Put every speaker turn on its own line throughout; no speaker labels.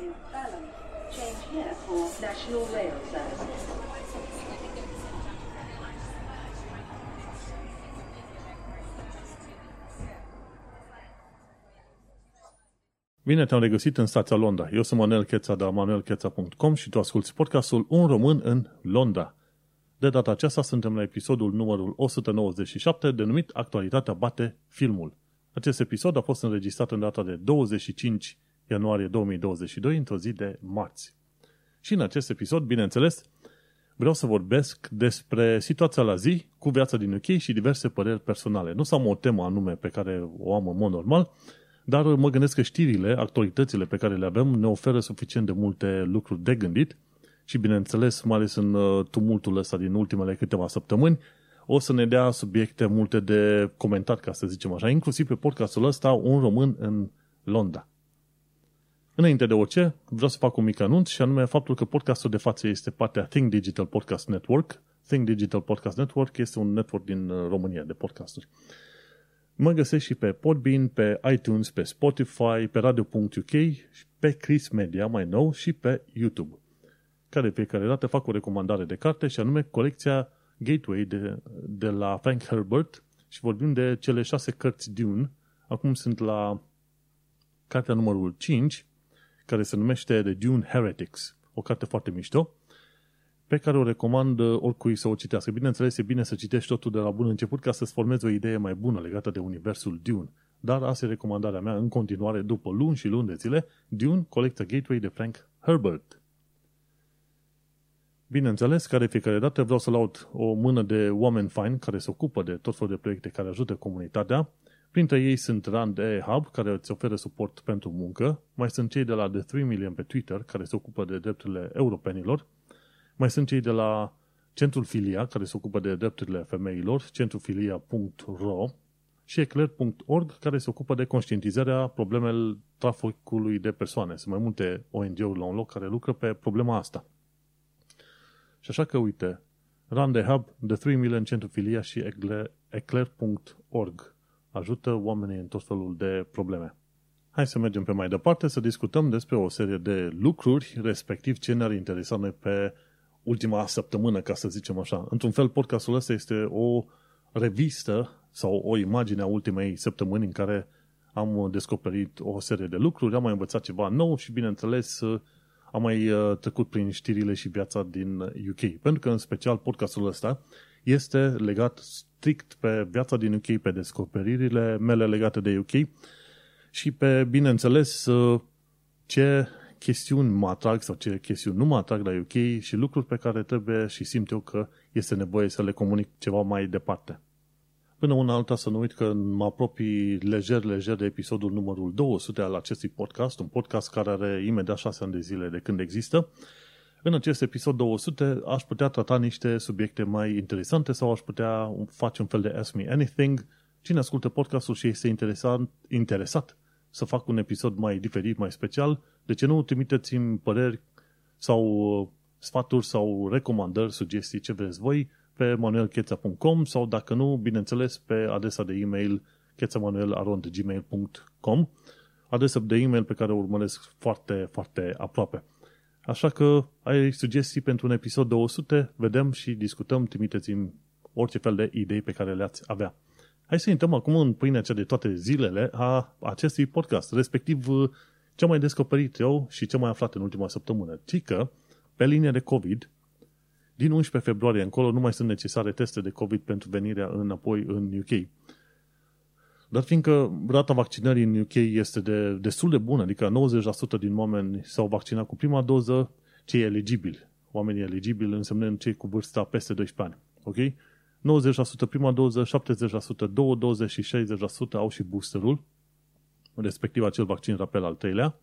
in Balham. Change here for National Rail Services.
Bine te-am regăsit în stația Londra. Eu sunt Manuel Cheța de la manuelcheța.com și tu asculti podcastul Un român în Londra. De data aceasta suntem la episodul numărul 197 denumit Actualitatea bate filmul. Acest episod a fost înregistrat în data de 25 ianuarie 2022, într-o zi de marți. Și în acest episod, bineînțeles, vreau să vorbesc despre situația la zi cu viața din UK și diverse păreri personale. Nu să am o temă anume pe care o am în mod normal, dar mă gândesc că știrile, actualitățile pe care le avem ne oferă suficient de multe lucruri de gândit și, bineînțeles, mai ales în uh, tumultul ăsta din ultimele câteva săptămâni, o să ne dea subiecte multe de comentat, ca să zicem așa, inclusiv pe podcastul ăsta, un român în Londra. Înainte de orice, vreau să fac un mic anunț și anume faptul că podcastul de față este partea Think Digital Podcast Network. Think Digital Podcast Network este un network din uh, România de podcasturi. Mă găsesc și pe Podbean, pe iTunes, pe Spotify, pe radio.uk, pe Chris Media mai nou și pe YouTube. Care fiecare dată fac o recomandare de carte și anume colecția Gateway de, de la Frank Herbert și vorbim de cele șase cărți Dune. Acum sunt la cartea numărul 5, care se numește The Dune Heretics. O carte foarte mișto, pe care o recomand uh, oricui să o citească. Bineînțeles, e bine să citești totul de la bun început ca să-ți formezi o idee mai bună legată de universul Dune. Dar asta e recomandarea mea în continuare după luni și luni de zile, Dune, colecția Gateway de Frank Herbert. Bineînțeles, care fiecare dată vreau să laud o mână de oameni fine care se ocupă de tot felul de proiecte care ajută comunitatea. Printre ei sunt Rand E Hub, care îți oferă suport pentru muncă. Mai sunt cei de la The 3 Million pe Twitter, care se ocupă de drepturile europenilor. Mai sunt cei de la Centrul Filia, care se ocupă de drepturile femeilor, centrulfilia.ro și eclair.org, care se ocupă de conștientizarea problemelor traficului de persoane. Sunt mai multe ONG-uri la un loc care lucră pe problema asta. Și așa că, uite, Run the Hub, The 3 Million Centrofilia și Eclair.org ajută oamenii în tot felul de probleme. Hai să mergem pe mai departe să discutăm despre o serie de lucruri, respectiv ce ne-ar interesa noi pe ultima săptămână, ca să zicem așa. Într-un fel, podcastul ăsta este o revistă sau o imagine a ultimei săptămâni în care am descoperit o serie de lucruri, am mai învățat ceva nou și, bineînțeles, am mai uh, trecut prin știrile și viața din UK. Pentru că, în special, podcastul ăsta este legat strict pe viața din UK, pe descoperirile mele legate de UK și pe, bineînțeles, uh, ce chestiuni mă atrag sau ce chestiuni nu mă atrag la UK și lucruri pe care trebuie și simt eu că este nevoie să le comunic ceva mai departe. Până una alta să nu uit că mă apropii lejer, lejer de episodul numărul 200 al acestui podcast, un podcast care are imediat 6 ani de zile de când există. În acest episod 200 aș putea trata niște subiecte mai interesante sau aș putea face un fel de Ask Me Anything. Cine ascultă podcastul și este interesat, interesat să fac un episod mai diferit, mai special, de ce nu trimiteți-mi păreri sau uh, sfaturi sau recomandări, sugestii, ce vreți voi, pe manuelcheța.com sau dacă nu, bineînțeles, pe adresa de e-mail chețamanuel.gmail.com adresa de e-mail pe care o urmăresc foarte, foarte aproape. Așa că ai sugestii pentru un episod 200, vedem și discutăm, trimiteți-mi orice fel de idei pe care le-ați avea. Hai să intrăm acum în pâinea cea de toate zilele a acestui podcast, respectiv ce am mai descoperit eu și ce am mai aflat în ultima săptămână. Ci că, pe linie de COVID, din 11 februarie încolo nu mai sunt necesare teste de COVID pentru venirea înapoi în UK. Dar fiindcă rata vaccinării în UK este de, destul de bună, adică 90% din oameni s-au vaccinat cu prima doză, cei eligibili. Oamenii eligibili însemnând cei cu vârsta peste 12 ani. Ok? 90% prima doză, 70% două doze și 60% au și boosterul, respectiv acel vaccin rapel al treilea.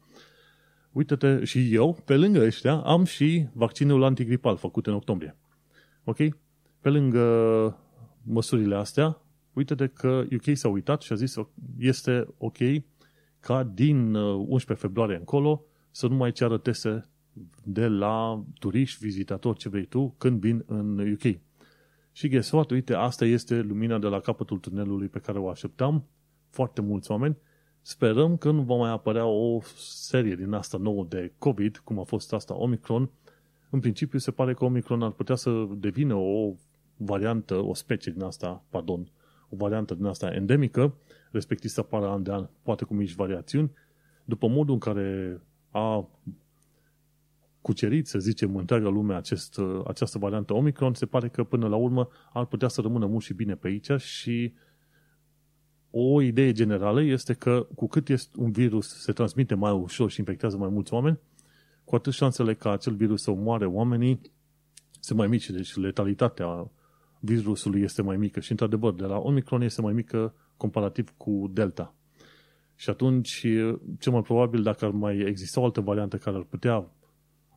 Uite-te, și eu, pe lângă ăștia, am și vaccinul antigripal făcut în octombrie. Ok? Pe lângă măsurile astea, uite-te că UK s-a uitat și a zis este ok ca din 11 uh, februarie încolo să nu mai ceară teste de la turiști, vizitatori, ce vrei tu, când vin în UK. Și guess Uite, asta este lumina de la capătul tunelului pe care o așteptam. Foarte mulți oameni Sperăm că nu va mai apărea o serie din asta nouă de COVID, cum a fost asta Omicron. În principiu se pare că Omicron ar putea să devină o variantă, o specie din asta, pardon, o variantă din asta endemică, respectiv să apară an de an, poate cu mici variațiuni, după modul în care a cucerit, să zicem, întreaga lume acest, această variantă Omicron, se pare că până la urmă ar putea să rămână mult și bine pe aici și o idee generală este că cu cât este un virus se transmite mai ușor și infectează mai mulți oameni, cu atât șansele ca acel virus să omoare oamenii sunt mai mici, deci letalitatea virusului este mai mică și, într-adevăr, de la Omicron este mai mică comparativ cu Delta. Și atunci, cel mai probabil, dacă ar mai exista o altă variantă care ar putea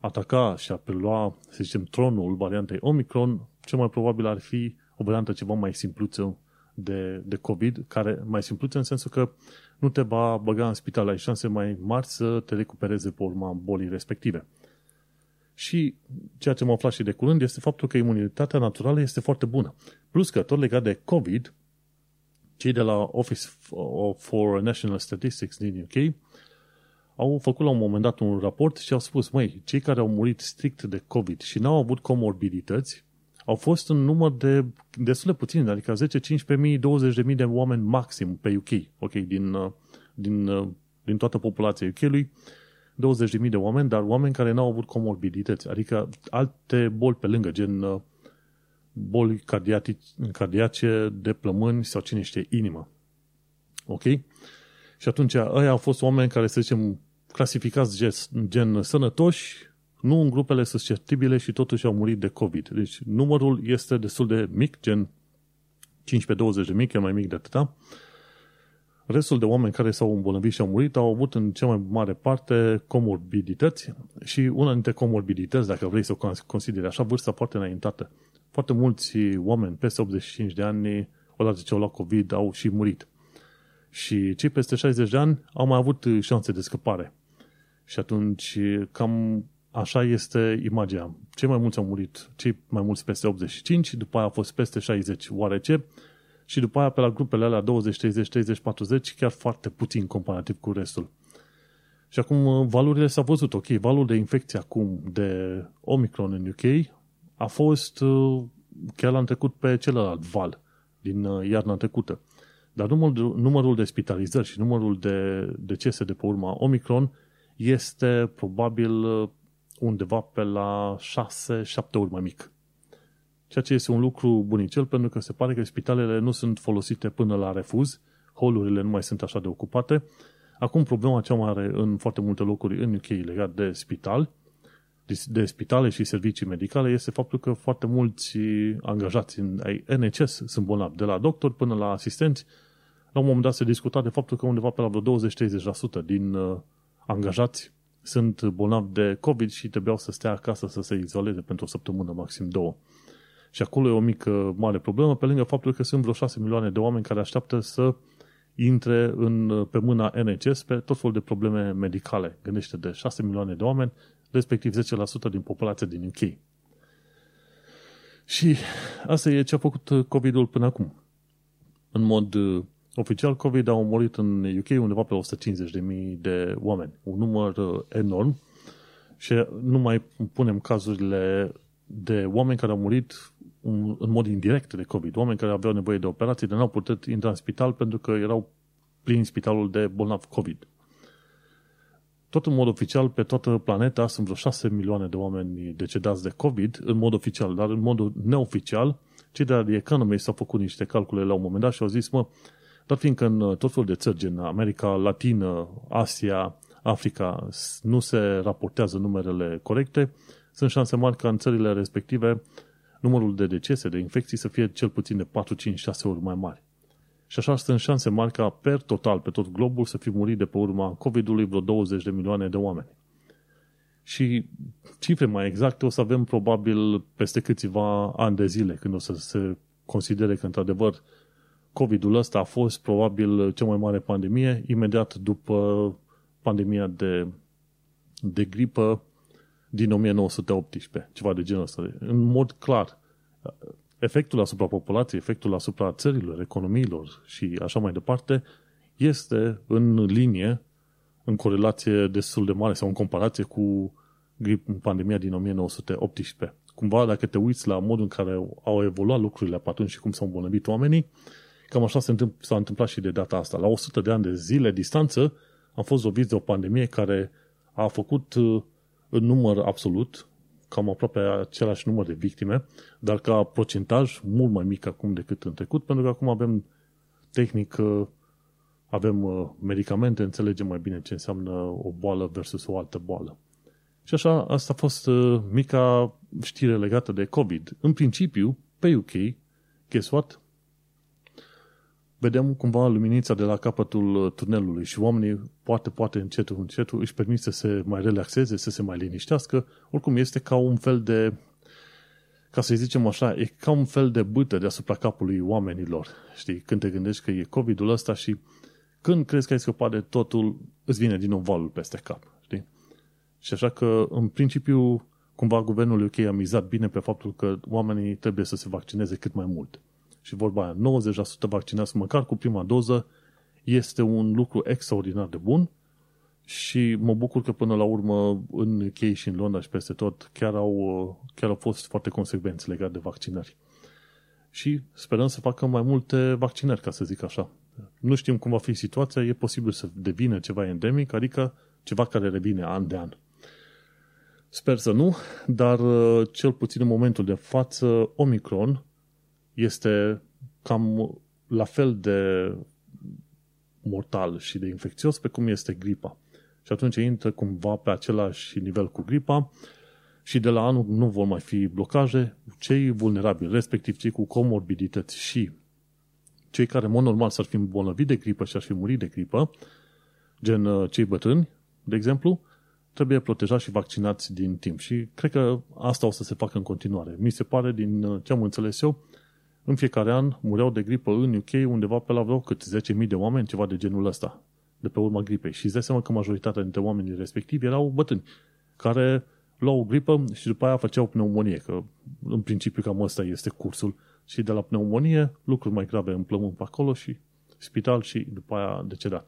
ataca și a prelua, să zicem, tronul variantei Omicron, cel mai probabil ar fi o variantă ceva mai simpluță de, de COVID, care mai simpluță în sensul că nu te va băga în spital, ai șanse mai mari să te recupereze pe urma bolii respective. Și ceea ce am aflat și de curând este faptul că imunitatea naturală este foarte bună. Plus că tot legat de COVID, cei de la Office for National Statistics din UK au făcut la un moment dat un raport și au spus, măi, cei care au murit strict de COVID și n-au avut comorbidități, au fost un număr de destul de puțin, adică 10, 15.000, 20.000 de oameni maxim pe UK, ok, din, din, din toată populația UK-ului, 20.000 de oameni, dar oameni care n-au avut comorbidități, adică alte boli pe lângă, gen boli cardiace, de plămâni sau cine știe, inimă. Ok? Și atunci, ăia au fost oameni care, să zicem, clasificați gen, gen sănătoși, nu în grupele susceptibile și totuși au murit de COVID. Deci numărul este destul de mic, gen 15-20 de mic, e mai mic de atâta. Restul de oameni care s-au îmbolnăvit și au murit au avut în cea mai mare parte comorbidități și una dintre comorbidități, dacă vrei să o consideri așa, vârsta foarte înaintată. Foarte mulți oameni peste 85 de ani, odată ce au luat COVID, au și murit. Și cei peste 60 de ani au mai avut șanse de scăpare. Și atunci cam așa este imaginea. Cei mai mulți au murit, cei mai mulți peste 85, după aia a fost peste 60 oarece și după aia pe la grupele alea 20, 30, 30, 40 chiar foarte puțin comparativ cu restul. Și acum valurile s-au văzut, ok, valul de infecție acum de Omicron în UK a fost uh, chiar l-am trecut pe celălalt val din uh, iarna trecută. Dar numărul, numărul de spitalizări și numărul de decese de pe urma Omicron este probabil uh, undeva pe la 6-7 ori mai mic. Ceea ce este un lucru bunicel pentru că se pare că spitalele nu sunt folosite până la refuz, holurile nu mai sunt așa de ocupate. Acum problema cea mare în foarte multe locuri în UK legat de spital, de spitale și servicii medicale este faptul că foarte mulți angajați în NHS sunt bolnavi, de la doctor până la asistenți. La un moment dat se discuta de faptul că undeva pe la vreo 20-30% din uh, angajați sunt bolnavi de COVID și trebuiau să stea acasă să se izoleze pentru o săptămână, maxim două. Și acolo e o mică mare problemă, pe lângă faptul că sunt vreo 6 milioane de oameni care așteaptă să intre în, pe mâna NHS pe tot felul de probleme medicale. Gândește de 6 milioane de oameni, respectiv 10% din populația din UK. Și asta e ce a făcut COVID-ul până acum. În mod Oficial, COVID a omorât în UK undeva pe 150.000 de oameni. Un număr uh, enorm și nu mai punem cazurile de oameni care au murit în mod indirect de COVID. Oameni care aveau nevoie de operații, dar n-au putut intra în spital pentru că erau plin spitalul de bolnav COVID. Tot în mod oficial, pe toată planeta sunt vreo 6 milioane de oameni decedați de COVID, în mod oficial, dar în mod neoficial, cei de la The Economist s-au făcut niște calcule la un moment dat și au zis, mă, dar fiindcă în uh, tot felul de țări, în America Latină, Asia, Africa, nu se raportează numerele corecte, sunt șanse mari ca în țările respective numărul de decese, de infecții să fie cel puțin de 4, 5, 6 ori mai mari. Și așa sunt șanse mari ca per total, pe tot globul, să fi murit de pe urma COVID-ului vreo 20 de milioane de oameni. Și cifre mai exacte o să avem probabil peste câțiva ani de zile, când o să se considere că într-adevăr COVID-ul ăsta a fost probabil cea mai mare pandemie, imediat după pandemia de, de gripă din 1918, ceva de genul ăsta. În mod clar, efectul asupra populației, efectul asupra țărilor, economiilor și așa mai departe, este în linie, în corelație destul de mare sau în comparație cu grip, pandemia din 1918. Cumva, dacă te uiți la modul în care au evoluat lucrurile pe atunci și cum s-au îmbolnăvit oamenii, cam așa s-a întâmplat, s-a întâmplat și de data asta. La 100 de ani de zile distanță am fost loviți de o pandemie care a făcut uh, în număr absolut cam aproape același număr de victime, dar ca procentaj mult mai mic acum decât în trecut, pentru că acum avem tehnic, uh, avem uh, medicamente, înțelegem mai bine ce înseamnă o boală versus o altă boală. Și așa, asta a fost mica știre legată de COVID. În principiu, pe UK, guess what? Vedem cumva luminița de la capătul tunelului și oamenii poate, poate încetul, încetul își permit să se mai relaxeze, să se mai liniștească. Oricum este ca un fel de, ca să zicem așa, e ca un fel de bâtă deasupra capului oamenilor. Știi, când te gândești că e COVID-ul ăsta și când crezi că ai scăpat de totul, îți vine din nou valul peste cap. Știi? Și așa că, în principiu, cumva guvernul UK a mizat bine pe faptul că oamenii trebuie să se vaccineze cât mai mult și vorba aia, 90% vaccinați măcar cu prima doză este un lucru extraordinar de bun și mă bucur că până la urmă în UK și în Londra și peste tot chiar au, chiar au fost foarte consecvenți legat de vaccinări. Și sperăm să facă mai multe vaccinări, ca să zic așa. Nu știm cum va fi situația, e posibil să devină ceva endemic, adică ceva care revine an de an. Sper să nu, dar cel puțin în momentul de față, Omicron este cam la fel de mortal și de infecțios pe cum este gripa. Și atunci intră cumva pe același nivel cu gripa și de la anul nu vor mai fi blocaje. Cei vulnerabili, respectiv cei cu comorbidități și cei care, în mod normal, s-ar fi îmbolnăvit de gripă și ar fi murit de gripă, gen uh, cei bătrâni, de exemplu, trebuie protejați și vaccinați din timp. Și cred că asta o să se facă în continuare. Mi se pare, din uh, ce am înțeles eu, în fiecare an mureau de gripă în UK undeva pe la vreo cât 10.000 de oameni, ceva de genul ăsta, de pe urma gripei. Și îți dai seama că majoritatea dintre oamenii respectivi erau bătrâni, care luau o gripă și după aia făceau pneumonie, că în principiu cam ăsta este cursul. Și de la pneumonie, lucruri mai grave în plămân pe acolo și spital și după aia decedat.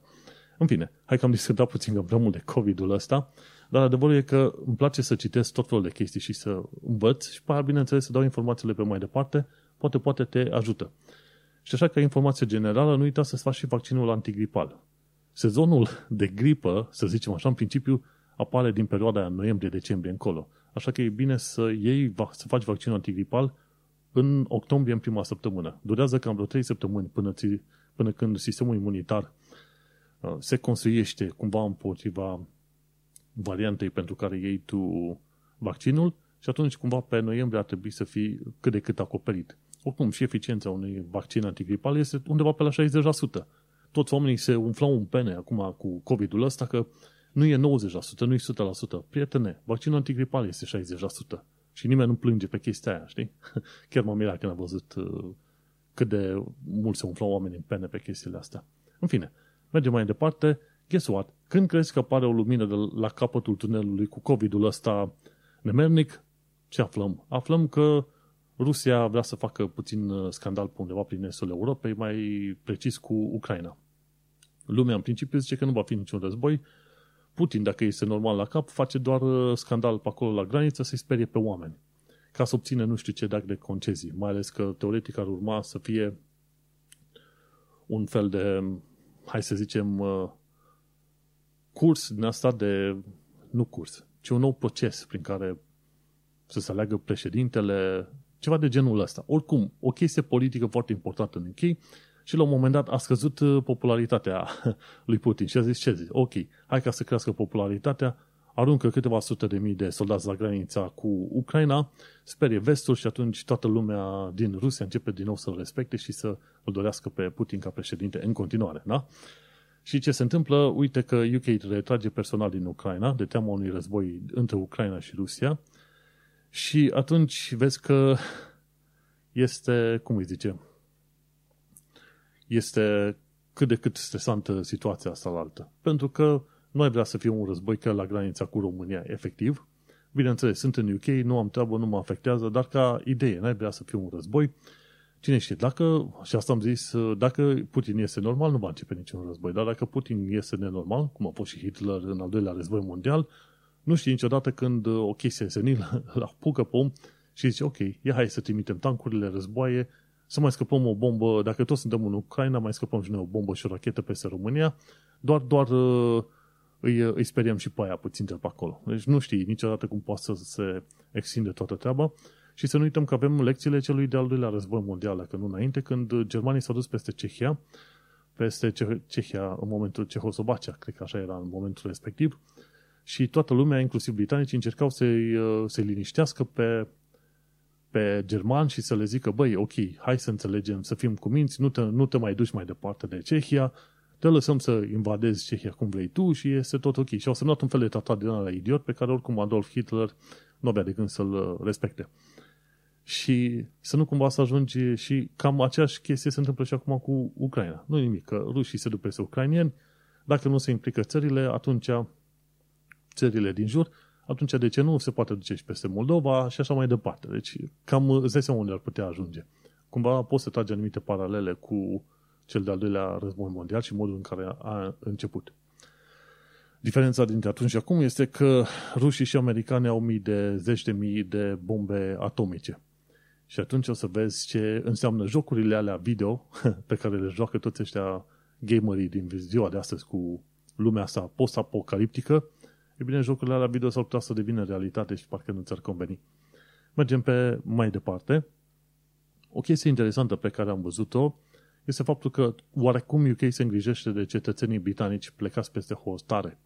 În fine, hai că am discutat puțin găbrămul de COVID-ul ăsta, dar adevărul e că îmi place să citesc tot felul de chestii și să învăț și pe aia, bineînțeles, să dau informațiile pe mai departe, poate, poate te ajută. Și așa ca informație generală, nu uita să-ți faci și vaccinul antigripal. Sezonul de gripă, să zicem așa, în principiu, apare din perioada noiembrie-decembrie încolo. Așa că e bine să iei, să faci vaccinul antigripal în octombrie, în prima săptămână. Durează cam vreo 3 săptămâni până, ți, până când sistemul imunitar uh, se construiește cumva împotriva variantei pentru care iei tu vaccinul și atunci cumva pe noiembrie ar trebui să fii cât de cât acoperit. Oricum, și eficiența unui vaccin antigripal este undeva pe la 60%. Toți oamenii se umflau în pene acum cu COVID-ul ăsta că nu e 90%, nu e 100%. Prietene, vaccinul antigripal este 60%. Și nimeni nu plânge pe chestia aia, știi? Chiar m-am mirat când am văzut uh, cât de mult se umflau oamenii în pene pe chestiile astea. În fine, mergem mai departe. Guess what? Când crezi că apare o lumină de la capătul tunelului cu COVID-ul ăsta nemernic, ce aflăm? Aflăm că Rusia vrea să facă puțin uh, scandal pe undeva prin estul Europei, mai precis cu Ucraina. Lumea în principiu zice că nu va fi niciun război. Putin, dacă este normal la cap, face doar uh, scandal pe acolo la graniță să-i sperie pe oameni. Ca să obține nu știu ce dac de concezii. Mai ales că teoretic ar urma să fie un fel de, hai să zicem, uh, curs din asta de, nu curs, ci un nou proces prin care să se aleagă președintele, ceva de genul ăsta. Oricum, o chestie politică foarte importantă în UK și la un moment dat a scăzut uh, popularitatea lui Putin și a zis ce zice? Ok, hai ca să crească popularitatea, aruncă câteva sute de mii de soldați la granița cu Ucraina, sperie vestul și atunci toată lumea din Rusia începe din nou să-l respecte și să îl dorească pe Putin ca președinte în continuare, da? Și ce se întâmplă? Uite că UK retrage personal din Ucraina, de teama unui război între Ucraina și Rusia, și atunci vezi că este, cum îi zice, este cât de cât stresantă situația asta la altă. Pentru că nu ai vrea să fie un război chiar la granița cu România, efectiv. Bineînțeles, sunt în UK, nu am treabă, nu mă afectează, dar ca idee, n-ai vrea să fie un război Cine știe, dacă, și asta am zis, dacă Putin este normal, nu va începe niciun război, dar dacă Putin este nenormal, cum a fost și Hitler în al doilea război mondial, nu știi niciodată când o chestie senilă îl apucă pe om și zice, ok, ia hai să trimitem tancurile, războaie, să mai scăpăm o bombă, dacă toți suntem în Ucraina, mai scăpăm și noi o bombă și o rachetă peste România, doar, doar uh, îi, îi speriem și pe aia puțin de pe acolo. Deci nu știi niciodată cum poate să se extinde toată treaba. Și să nu uităm că avem lecțiile celui de-al doilea război mondial, dacă nu înainte, când germanii s-au dus peste Cehia, peste Cehia în momentul Cehoslovacia, cred că așa era în momentul respectiv, și toată lumea, inclusiv britanicii, încercau să-i, uh, să liniștească pe, pe german și să le zică, băi, ok, hai să înțelegem, să fim cuminți, nu te, nu te mai duci mai departe de Cehia, te lăsăm să invadezi Cehia cum vrei tu și este tot ok. Și au semnat un fel de tratat din ăla idiot pe care oricum Adolf Hitler nu avea de gând să-l uh, respecte. Și să nu cumva să ajungi și cam aceeași chestie se întâmplă și acum cu Ucraina. Nu nimic, că rușii se duc peste ucrainieni, dacă nu se implică țările, atunci țările din jur, atunci de ce nu se poate duce și peste Moldova și așa mai departe. Deci cam îți dai seama unde ar putea ajunge. Cumva poți să tragi anumite paralele cu cel de-al doilea război mondial și modul în care a început. Diferența dintre atunci și acum este că rușii și americani au mii de, zeci de mii de bombe atomice. Și atunci o să vezi ce înseamnă jocurile alea video pe care le joacă toți ăștia gamerii din ziua de astăzi cu lumea asta post-apocaliptică. E bine, jocurile alea video s-ar putea să devină realitate și parcă nu ți-ar conveni. Mergem pe mai departe. O chestie interesantă pe care am văzut-o este faptul că oarecum UK se îngrijește de cetățenii britanici plecați peste hostare.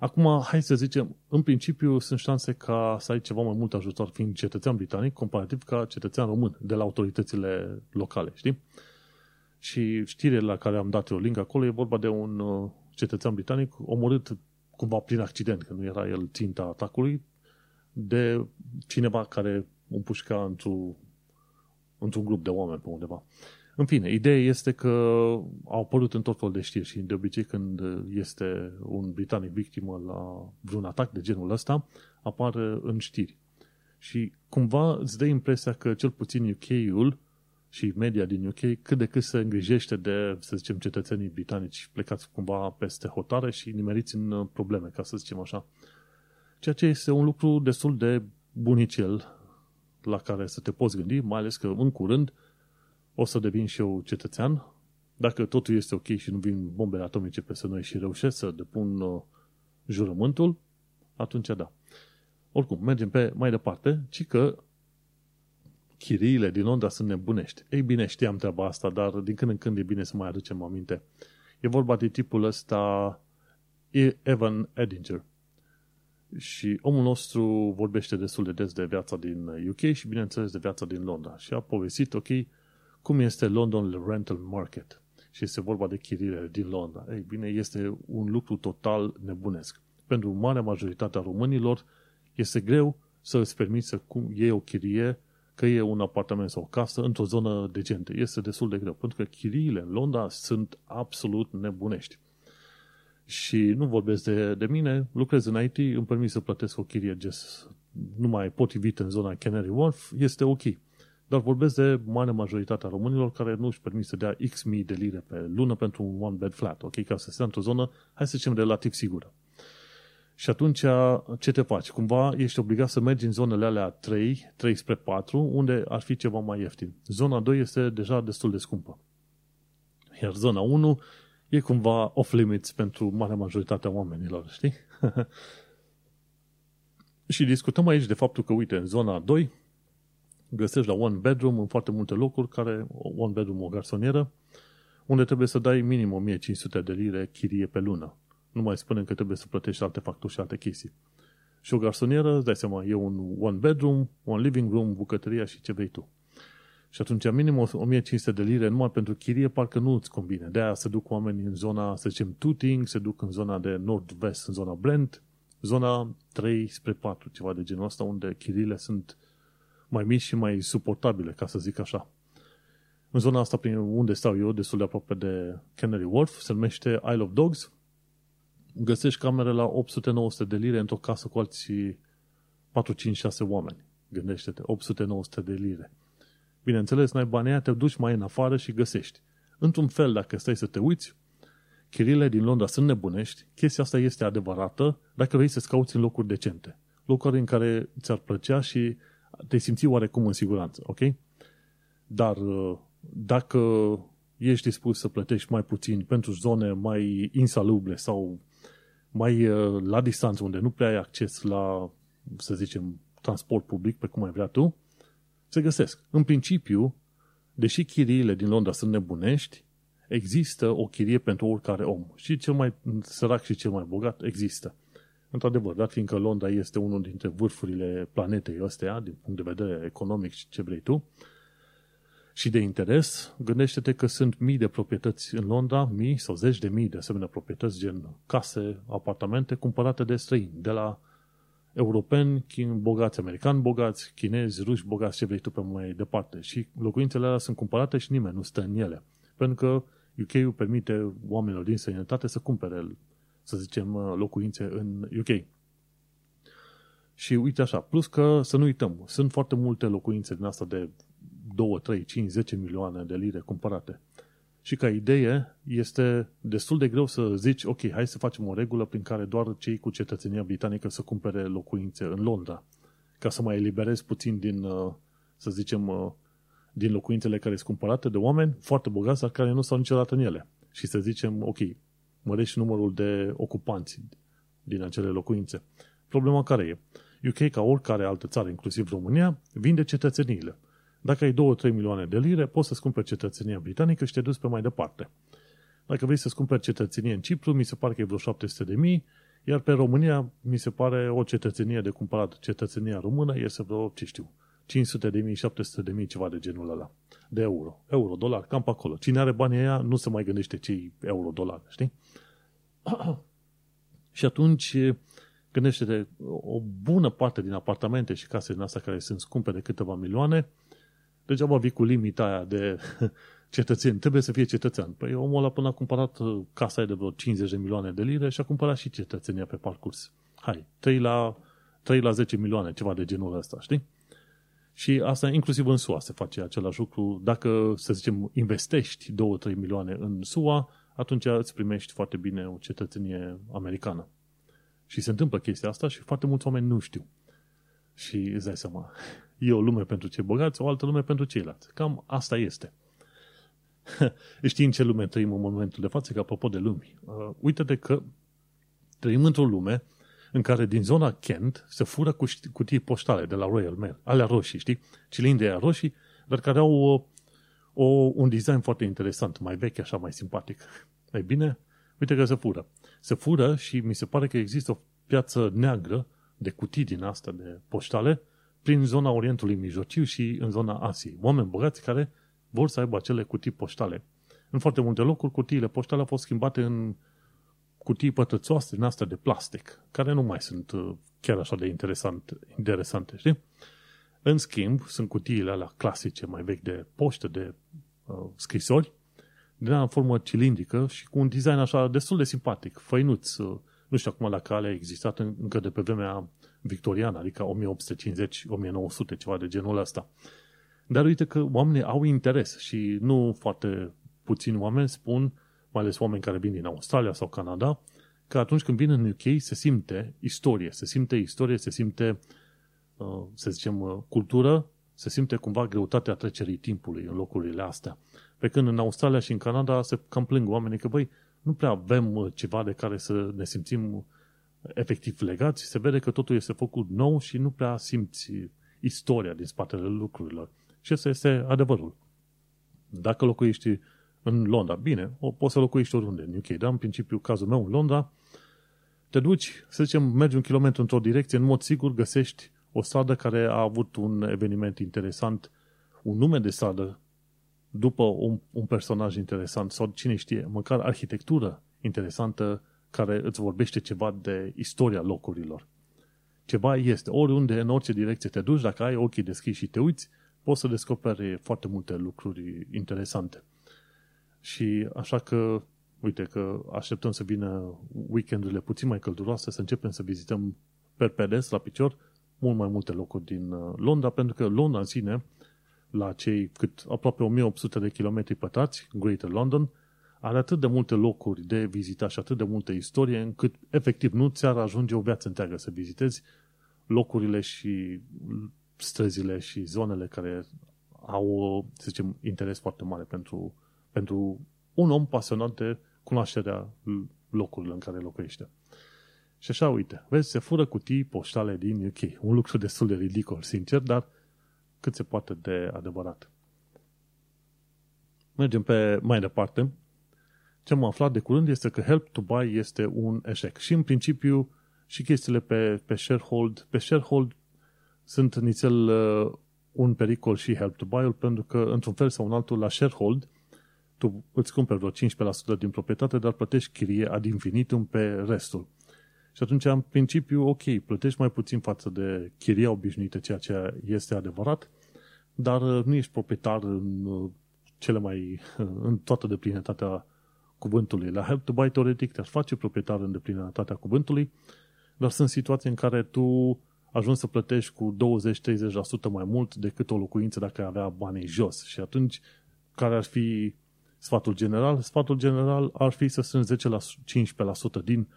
Acum, hai să zicem, în principiu sunt șanse ca să ai ceva mai mult ajutor fiind cetățean britanic comparativ ca cetățean român de la autoritățile locale, știi? Și știrea la care am dat eu link acolo e vorba de un uh, cetățean britanic omorât cumva prin accident, că nu era el ținta atacului, de cineva care împușca într-un, într-un grup de oameni pe undeva. În fine, ideea este că au apărut în tot fel de știri și de obicei când este un britanic victimă la vreun atac de genul ăsta, apare în știri. Și cumva îți dă impresia că cel puțin UK-ul și media din UK cât de cât se îngrijește de, să zicem, cetățenii britanici plecați cumva peste hotare și nimeriți în probleme, ca să zicem așa. Ceea ce este un lucru destul de bunicel la care să te poți gândi, mai ales că în curând o să devin și eu cetățean. Dacă totul este ok și nu vin bombele atomice peste noi și reușesc să depun uh, jurământul, atunci da. Oricum, mergem pe mai departe, ci că chiriile din Londra sunt nebunești. Ei bine, știam treaba asta, dar din când în când e bine să mai aducem aminte. E vorba de tipul ăsta Evan Edinger. Și omul nostru vorbește destul de des de viața din UK și, bineînțeles, de viața din Londra. Și a povestit, ok, cum este London Rental Market și este vorba de chirile din Londra. Ei bine, este un lucru total nebunesc. Pentru marea majoritate a românilor este greu să îți permiți să iei o chirie, că e un apartament sau o casă într-o zonă decentă. Este destul de greu, pentru că chiriile în Londra sunt absolut nebunești. Și nu vorbesc de, de mine, lucrez în IT, îmi permis să plătesc o chirie just numai potrivit în zona Canary Wharf, este ok. Dar vorbesc de mare majoritatea românilor care nu își permit să dea X mii de lire pe lună pentru un one bed flat, ok? Ca să stea într-o zonă, hai să zicem, relativ sigură. Și atunci, ce te faci? Cumva ești obligat să mergi în zonele alea 3, 3 spre 4, unde ar fi ceva mai ieftin. Zona 2 este deja destul de scumpă. Iar zona 1 e cumva off-limits pentru marea majoritatea oamenilor, știi? și discutăm aici de faptul că, uite, în zona 2 găsești la one bedroom în foarte multe locuri, care, one bedroom, o garsonieră, unde trebuie să dai minim 1500 de lire chirie pe lună. Nu mai spunem că trebuie să plătești alte facturi și alte chestii. Și o garsonieră, îți dai seama, e un one bedroom, un living room, bucătăria și ce vrei tu. Și atunci minim 1500 de lire numai pentru chirie parcă nu îți combine. De-aia se duc oamenii în zona, să zicem, Tooting, se duc în zona de nord-vest, în zona Brent, zona 3 spre 4, ceva de genul ăsta, unde chiriile sunt mai mici și mai suportabile, ca să zic așa. În zona asta, prin unde stau eu, destul de aproape de Canary Wharf, se numește Isle of Dogs. Găsești camere la 800-900 de lire într-o casă cu alții 4-5-6 oameni. Gândește-te, 800-900 de lire. Bineînțeles, n-ai banii aia, te duci mai în afară și găsești. Într-un fel, dacă stai să te uiți, chirile din Londra sunt nebunești, chestia asta este adevărată dacă vrei să-ți cauți în locuri decente. Locuri în care ți-ar plăcea și te simți oarecum în siguranță, ok? Dar uh, dacă ești dispus să plătești mai puțin pentru zone mai insalubre sau mai uh, la distanță, unde nu prea ai acces la, să zicem, transport public, pe cum ai vrea tu, se găsesc. În principiu, deși chiriile din Londra sunt nebunești, există o chirie pentru oricare om. Și cel mai sărac și cel mai bogat există. Într-adevăr, dat fiindcă Londra este unul dintre vârfurile planetei astea, din punct de vedere economic și ce vrei tu, și de interes, gândește-te că sunt mii de proprietăți în Londra, mii sau zeci de mii de asemenea proprietăți, gen case, apartamente, cumpărate de străini, de la europeni, bogați, americani bogați, chinezi, ruși bogați, ce vrei tu pe mai departe. Și locuințele alea sunt cumpărate și nimeni nu stă în ele. Pentru că UK-ul permite oamenilor din sănătate să cumpere, să zicem, locuințe în UK. Și uite așa, plus că să nu uităm, sunt foarte multe locuințe din asta de 2, 3, 5, 10 milioane de lire cumpărate. Și ca idee, este destul de greu să zici, ok, hai să facem o regulă prin care doar cei cu cetățenia britanică să cumpere locuințe în Londra, ca să mai eliberezi puțin din, uh, să zicem, uh, din locuințele care sunt cumpărate de oameni foarte bogați, dar care nu stau niciodată în ele. Și să zicem, ok, mărești numărul de ocupanți din acele locuințe. Problema care e? UK, ca oricare altă țară, inclusiv România, vinde cetățeniile. Dacă ai 2-3 milioane de lire, poți să-ți cumperi cetățenia britanică și te duci pe mai departe. Dacă vrei să-ți cumperi cetățenie în Cipru, mi se pare că e vreo 700 de mii, iar pe România, mi se pare o cetățenie de cumpărat, cetățenia română, este vreo, ce știu, 500 de mii, 700 de mii, ceva de genul ăla, de euro. Euro, dolar, cam pe acolo. Cine are banii aia nu se mai gândește cei euro, dolar, știi? și atunci, gândește-te, o bună parte din apartamente și case din astea care sunt scumpe de câteva milioane, Degeaba vii cu limita aia de cetățeni. Trebuie să fie cetățean. Păi omul ăla până a cumpărat uh, casa de vreo 50 de milioane de lire și a cumpărat și cetățenia pe parcurs. Hai, 3 la, 3 la 10 milioane, ceva de genul ăsta, știi? Și asta inclusiv în SUA se face același lucru. Dacă, să zicem, investești 2-3 milioane în SUA, atunci îți primești foarte bine o cetățenie americană. Și se întâmplă chestia asta și foarte mulți oameni nu știu. Și îți dai seama, E o lume pentru cei bogați, o altă lume pentru ceilalți. Cam asta este. Știi în ce lume trăim în momentul de față, că apropo de lumi. Uh, uite-te că trăim într-o lume în care din zona Kent se fură cu cutii poștale de la Royal Mail, alea roșii, știi? Cilindri roșii, dar care au o, o, un design foarte interesant, mai vechi, așa, mai simpatic. Ei bine, uite că se fură. Se fură și mi se pare că există o piață neagră de cutii din asta de poștale prin zona Orientului Mijlociu și în zona Asiei. Oameni bogați care vor să aibă acele cutii poștale. În foarte multe locuri, cutiile poștale au fost schimbate în cutii pătrățoase din astea de plastic, care nu mai sunt uh, chiar așa de interesant, interesante, știi? În schimb, sunt cutiile alea clasice, mai vechi de poștă, de uh, scrisori, din formă cilindrică și cu un design așa destul de simpatic, făinuț. Uh, nu știu acum dacă alea a existat încă de pe vremea victoriană, adică 1850-1900, ceva de genul ăsta. Dar uite că oamenii au interes și nu foarte puțini oameni spun, mai ales oameni care vin din Australia sau Canada, că atunci când vin în UK se simte istorie, se simte istorie, se simte, uh, să zicem, uh, cultură, se simte cumva greutatea trecerii timpului în locurile astea. Pe când în Australia și în Canada se cam plâng oamenii că, băi, nu prea avem uh, ceva de care să ne simțim efectiv legați, se vede că totul este făcut nou și nu prea simți istoria din spatele lucrurilor. Și ăsta este adevărul. Dacă locuiești în Londra, bine, o, poți să locuiești oriunde în UK, dar în principiu, cazul meu în Londra, te duci, să zicem, mergi un kilometru într-o direcție, în mod sigur găsești o stradă care a avut un eveniment interesant, un nume de stradă, după un, un personaj interesant sau cine știe, măcar arhitectură interesantă care îți vorbește ceva de istoria locurilor. Ceva este. Oriunde, în orice direcție te duci, dacă ai ochii deschiși și te uiți, poți să descoperi foarte multe lucruri interesante. Și așa că, uite că așteptăm să vină weekendurile puțin mai călduroase, să începem să vizităm per pedes, la picior, mult mai multe locuri din uh, Londra, pentru că Londra în sine la cei cât aproape 1800 de kilometri pătrați, Greater London, are atât de multe locuri de vizitat și atât de multă istorie, încât efectiv nu ți-ar ajunge o viață întreagă să vizitezi locurile și străzile și zonele care au, să zicem, interes foarte mare pentru, pentru un om pasionat de cunoașterea locurilor în care locuiește. Și așa, uite, vezi, se fură cutii poștale din UK. Un lucru destul de ridicol, sincer, dar cât se poate de adevărat. Mergem pe mai departe. Ce am aflat de curând este că Help to Buy este un eșec. Și în principiu și chestiile pe, pe sharehold, pe sharehold sunt nițel uh, un pericol și Help to Buy-ul, pentru că într-un fel sau un altul la sharehold tu îți cumperi vreo 15% din proprietate, dar plătești chirie ad infinitum pe restul. Și atunci, în principiu, ok, plătești mai puțin față de chiria obișnuită, ceea ce este adevărat, dar uh, nu ești proprietar în uh, cele mai, în toată deplinătatea cuvântului. La Help to Buy, teoretic, te-ar face proprietar în deplinătatea cuvântului, dar sunt situații în care tu ajungi să plătești cu 20-30% mai mult decât o locuință dacă ai avea banii jos. Și atunci, care ar fi sfatul general? Sfatul general ar fi să strângi 10 la 15% din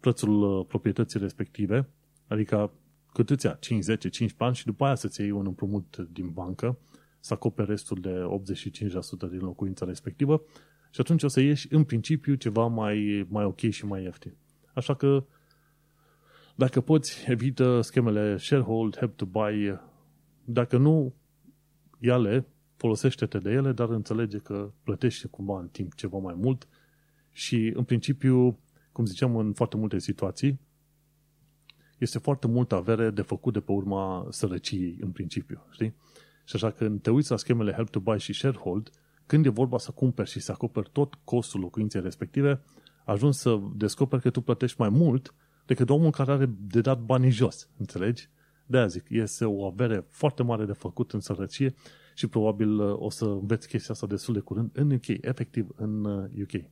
prețul uh, proprietății respective, adică cât îți ia? 5, 10, 15 ani și după aia să-ți iei un împrumut din bancă, să acoperi restul de 85% din locuința respectivă și atunci o să ieși în principiu ceva mai, mai ok și mai ieftin. Așa că dacă poți, evită schemele sharehold, help to buy. Dacă nu, ia-le, folosește-te de ele, dar înțelege că plătește cumva în timp ceva mai mult și în principiu cum ziceam, în foarte multe situații, este foarte multă avere de făcut de pe urma sărăciei, în principiu, știi? Și așa că te uiți la schemele Help to Buy și Sharehold, când e vorba să cumperi și să acoperi tot costul locuinței respective, ajungi să descoperi că tu plătești mai mult decât omul care are de dat banii jos, înțelegi? De-aia zic, este o avere foarte mare de făcut în sărăcie și probabil uh, o să înveți chestia asta destul de curând în UK, efectiv în UK. Uh,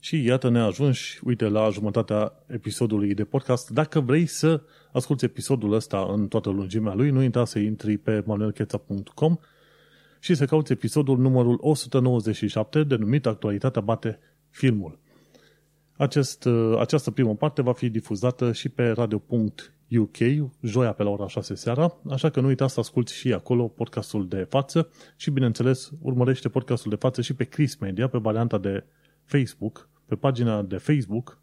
și iată ne ajungi, uite, la jumătatea episodului de podcast. Dacă vrei să asculti episodul ăsta în toată lungimea lui, nu uita să intri pe manuelcheța.com și să cauți episodul numărul 197 denumit Actualitatea bate filmul. Acest, această primă parte va fi difuzată și pe radio.uk, joia pe la ora 6 seara, așa că nu uita să asculti și acolo podcastul de față și, bineînțeles, urmărește podcastul de față și pe Chris Media, pe varianta de Facebook, pe pagina de Facebook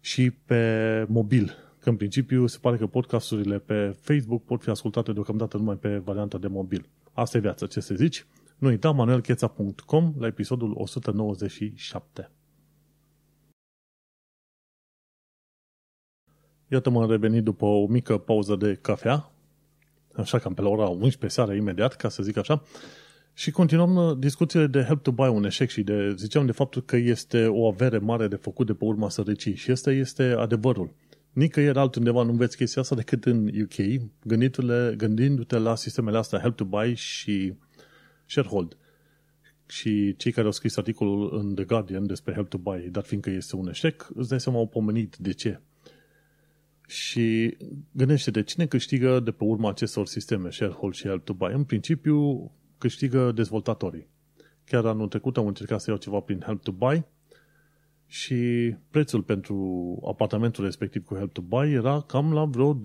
și pe mobil. Că în principiu se pare că podcasturile pe Facebook pot fi ascultate deocamdată numai pe varianta de mobil. Asta e viața, ce să zici? Nu uita manuelcheța.com la episodul 197. Iată m-am revenit după o mică pauză de cafea, așa cam pe la ora 11 seara imediat, ca să zic așa, și continuăm uh, discuțiile de Help to Buy, un eșec și de, ziceam de faptul că este o avere mare de făcut de pe urma sărăcii. Și asta este adevărul. Nicăieri altundeva nu înveți chestia asta decât în UK, gândindu-te la sistemele astea Help to Buy și Sharehold. Și cei care au scris articolul în The Guardian despre Help to Buy, dar fiindcă este un eșec, îți dai seama au pomenit de ce. Și gândește de cine câștigă de pe urma acestor sisteme, Sharehold și Help to Buy. În principiu, câștigă dezvoltatorii. Chiar anul trecut am încercat să iau ceva prin Help to Buy și prețul pentru apartamentul respectiv cu Help to Buy era cam la vreo 20-30%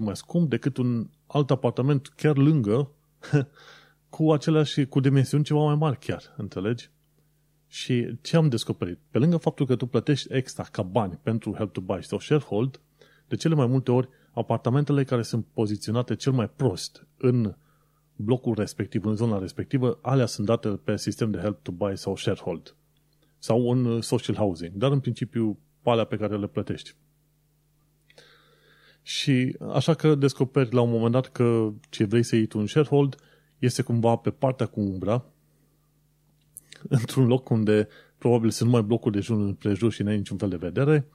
mai scump decât un alt apartament chiar lângă cu aceleași, cu dimensiuni ceva mai mari chiar, înțelegi? Și ce am descoperit? Pe lângă faptul că tu plătești extra ca bani pentru Help to Buy sau Sharehold, de cele mai multe ori apartamentele care sunt poziționate cel mai prost în blocul respectiv, în zona respectivă, alea sunt date pe sistem de help to buy sau sharehold sau un uh, social housing, dar în principiu alea pe care le plătești. Și așa că descoperi la un moment dat că ce vrei să iei tu un sharehold este cumva pe partea cu umbra, într-un loc unde probabil sunt mai blocuri de jur împrejur și n-ai niciun fel de vedere.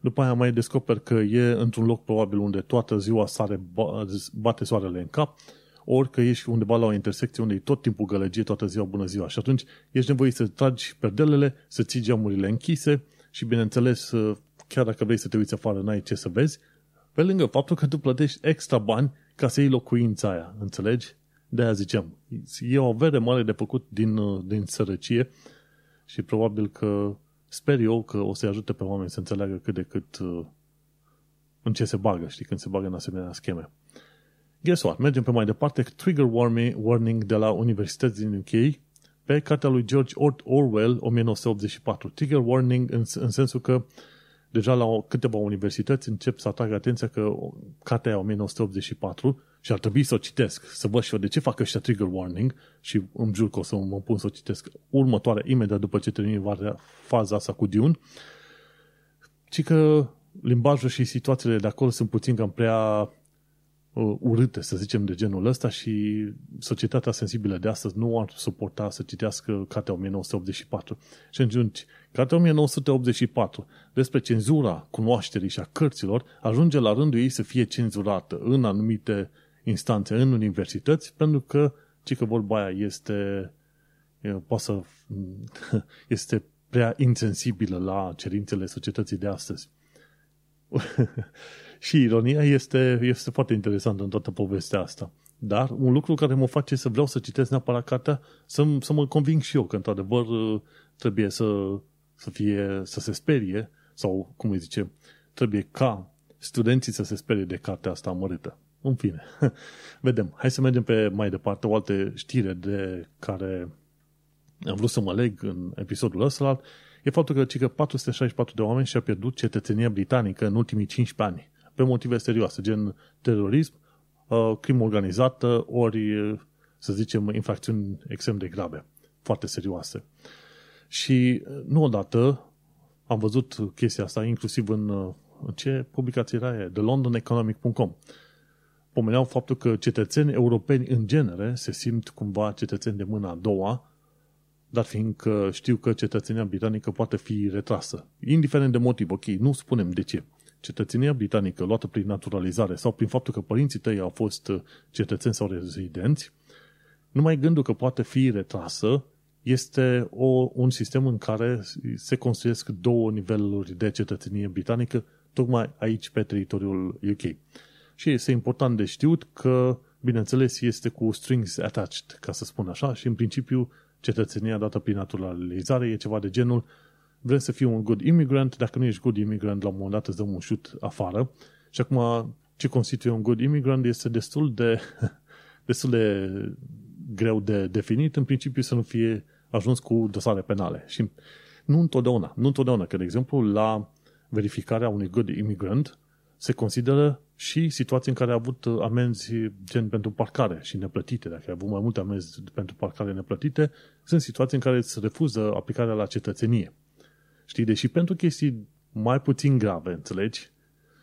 După aia mai descoperi că e într-un loc probabil unde toată ziua sare, bate soarele în cap ori că ești undeva la o intersecție unde e tot timpul gălăgie toată ziua, bună ziua. Și atunci ești nevoit să tragi perdelele, să ții geamurile închise și, bineînțeles, chiar dacă vrei să te uiți afară, n-ai ce să vezi, pe lângă faptul că tu plătești extra bani ca să iei locuința aia, înțelegi? de aia ziceam, e o avere mare de făcut din, uh, din sărăcie și probabil că sper eu că o să-i ajute pe oameni să înțeleagă cât de cât uh, în ce se bagă, știi, când se bagă în asemenea scheme. Guess what? Mergem pe mai departe. Trigger warning de la universități din UK pe cartea lui George Orwell 1984. Trigger warning în, în sensul că deja la câteva universități încep să atragă atenția că cartea 1984 și ar trebui să o citesc, să văd și eu de ce fac ăștia trigger warning și îmi jur că o să mă pun să o citesc următoarea, imediat după ce termin faza asta cu Dune, ci că limbajul și situațiile de acolo sunt puțin cam prea uh, urâte, să zicem, de genul ăsta și societatea sensibilă de astăzi nu ar suporta să citească cartea 1984. Și atunci, cartea 1984 despre cenzura cunoașterii și a cărților ajunge la rândul ei să fie cenzurată în anumite instanțe, în universități, pentru că, ci că vorba aia este, poate să, este prea insensibilă la cerințele societății de astăzi. și ironia este, este foarte interesantă în toată povestea asta. Dar un lucru care mă face să vreau să citesc neapărat cartea, să, să mă conving și eu că într-adevăr trebuie să, să fie, să se sperie, sau cum îi zice, trebuie ca studenții să se sperie de cartea asta amărâtă. În fine, vedem. Hai să mergem pe mai departe o altă știre de care am vrut să mă leg în episodul ăsta e faptul că, că 464 de oameni și-au pierdut cetățenia britanică în ultimii 15 ani, pe motive serioase, gen terorism, uh, crimă organizată, ori, să zicem, infracțiuni extrem de grave, foarte serioase. Și uh, nu odată am văzut chestia asta, inclusiv în, uh, în ce publicație era aia? TheLondonEconomic.com. Pomeneau faptul că cetățeni europeni în genere se simt cumva cetățeni de mâna a doua, dar fiindcă știu că cetățenia britanică poate fi retrasă. Indiferent de motiv, ok, nu spunem de ce. Cetățenia britanică luată prin naturalizare sau prin faptul că părinții tăi au fost uh, cetățeni sau rezidenți, numai gândul că poate fi retrasă este o, un sistem în care se construiesc două niveluri de cetățenie britanică, tocmai aici pe teritoriul UK. Și este important de știut că, bineînțeles, este cu strings attached, ca să spun așa, și în principiu cetățenia dată prin naturalizare e ceva de genul vrei să fii un good immigrant, dacă nu ești good immigrant, la un moment dat îți dăm un șut afară. Și acum, ce constituie un good immigrant este destul de, destul de greu de definit, în principiu să nu fie ajuns cu dosare penale. Și nu întotdeauna, nu întotdeauna, că de exemplu la verificarea unui good immigrant se consideră și situații în care a avut amenzi gen pentru parcare și neplătite. Dacă ai avut mai multe amenzi pentru parcare neplătite, sunt situații în care îți refuză aplicarea la cetățenie. Știi, deși pentru chestii mai puțin grave, înțelegi?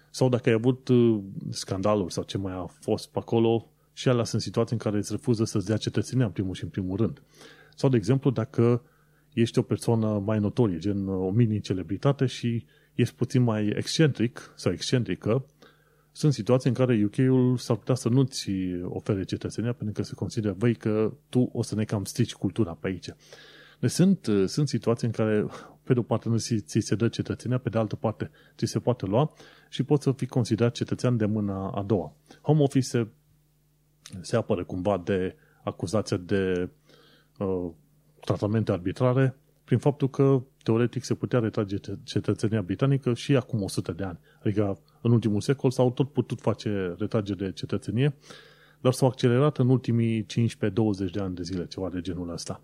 Sau dacă ai avut uh, scandaluri sau ce mai a fost pe acolo, și alea sunt situații în care îți refuză să-ți dea cetățenia în primul și în primul rând. Sau, de exemplu, dacă ești o persoană mai notorie, gen o mini-celebritate și ești puțin mai excentric sau excentrică, sunt situații în care UK-ul s-ar putea să nu-ți ofere cetățenia pentru că se consideră, băi, că tu o să ne cam strici cultura pe aici. Deci sunt, sunt situații în care, pe de o parte, nu ți se dă cetățenia, pe de altă parte, ți se poate lua și poți să fii considerat cetățean de mâna a doua. Home Office se, se apără cumva de acuzația de uh, tratamente arbitrare prin faptul că teoretic se putea retrage cetățenia britanică și acum 100 de ani. Adică în ultimul secol s-au tot putut face retragere de cetățenie, dar s-au accelerat în ultimii 15-20 de ani de zile, ceva de genul ăsta.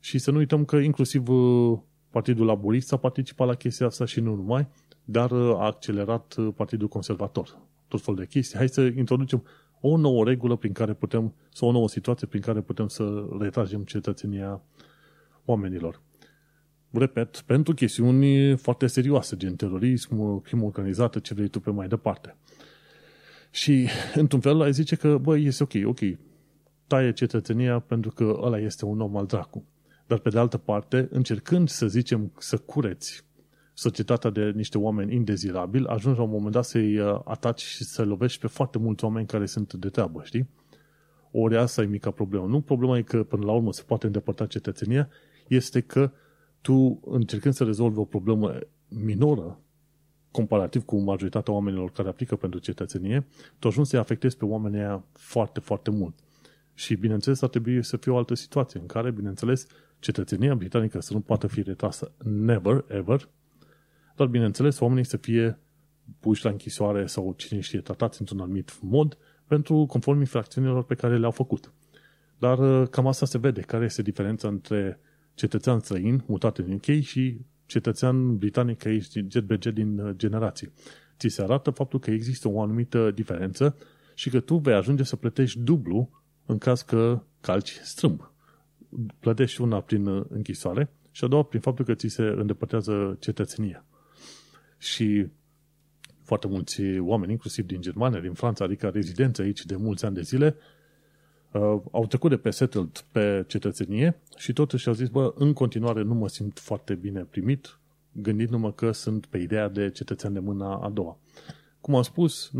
Și să nu uităm că inclusiv uh, Partidul Laborist a participat la chestia asta și nu numai, dar uh, a accelerat uh, Partidul Conservator. Tot fel de chestii. Hai să introducem o nouă regulă prin care putem, sau o nouă situație prin care putem să retragem cetățenia oamenilor. Repet, pentru chestiuni foarte serioase, gen terorism, crimă organizată, ce vrei tu pe mai departe. Și, într-un fel, ai zice că, băi, este ok, ok, taie cetățenia pentru că ăla este un om al dracu. Dar, pe de altă parte, încercând, să zicem, să cureți societatea de niște oameni indezirabili, ajungi la un moment dat să-i uh, ataci și să lovești pe foarte mulți oameni care sunt de treabă, știi? Ori asta e mica problemă. Nu problema e că până la urmă se poate îndepărta cetățenia, este că tu, încercând să rezolvi o problemă minoră, comparativ cu majoritatea oamenilor care aplică pentru cetățenie, tu ajungi să-i afectezi pe oamenii aia foarte, foarte mult. Și, bineînțeles, ar trebui să fie o altă situație în care, bineînțeles, cetățenia britanică să nu poată fi retrasă never, ever, dar, bineînțeles, oamenii să fie puși la închisoare sau cine știe, tratați într-un anumit mod pentru conform infracțiunilor pe care le-au făcut. Dar uh, cam asta se vede, care este diferența între cetățean străin mutat în UK și cetățean britanic aici, GBG din uh, generații. Ți se arată faptul că există o anumită diferență și că tu vei ajunge să plătești dublu în caz că calci strâmb. Plătești una prin uh, închisoare și a doua prin faptul că ți se îndepărtează cetățenia. Și foarte mulți oameni, inclusiv din Germania, din Franța, adică rezidenți aici de mulți ani de zile, uh, au trecut de pe settled pe cetățenie și totuși au zis, bă, în continuare nu mă simt foarte bine primit, gândindu-mă că sunt pe ideea de cetățean de mâna a doua. Cum am spus,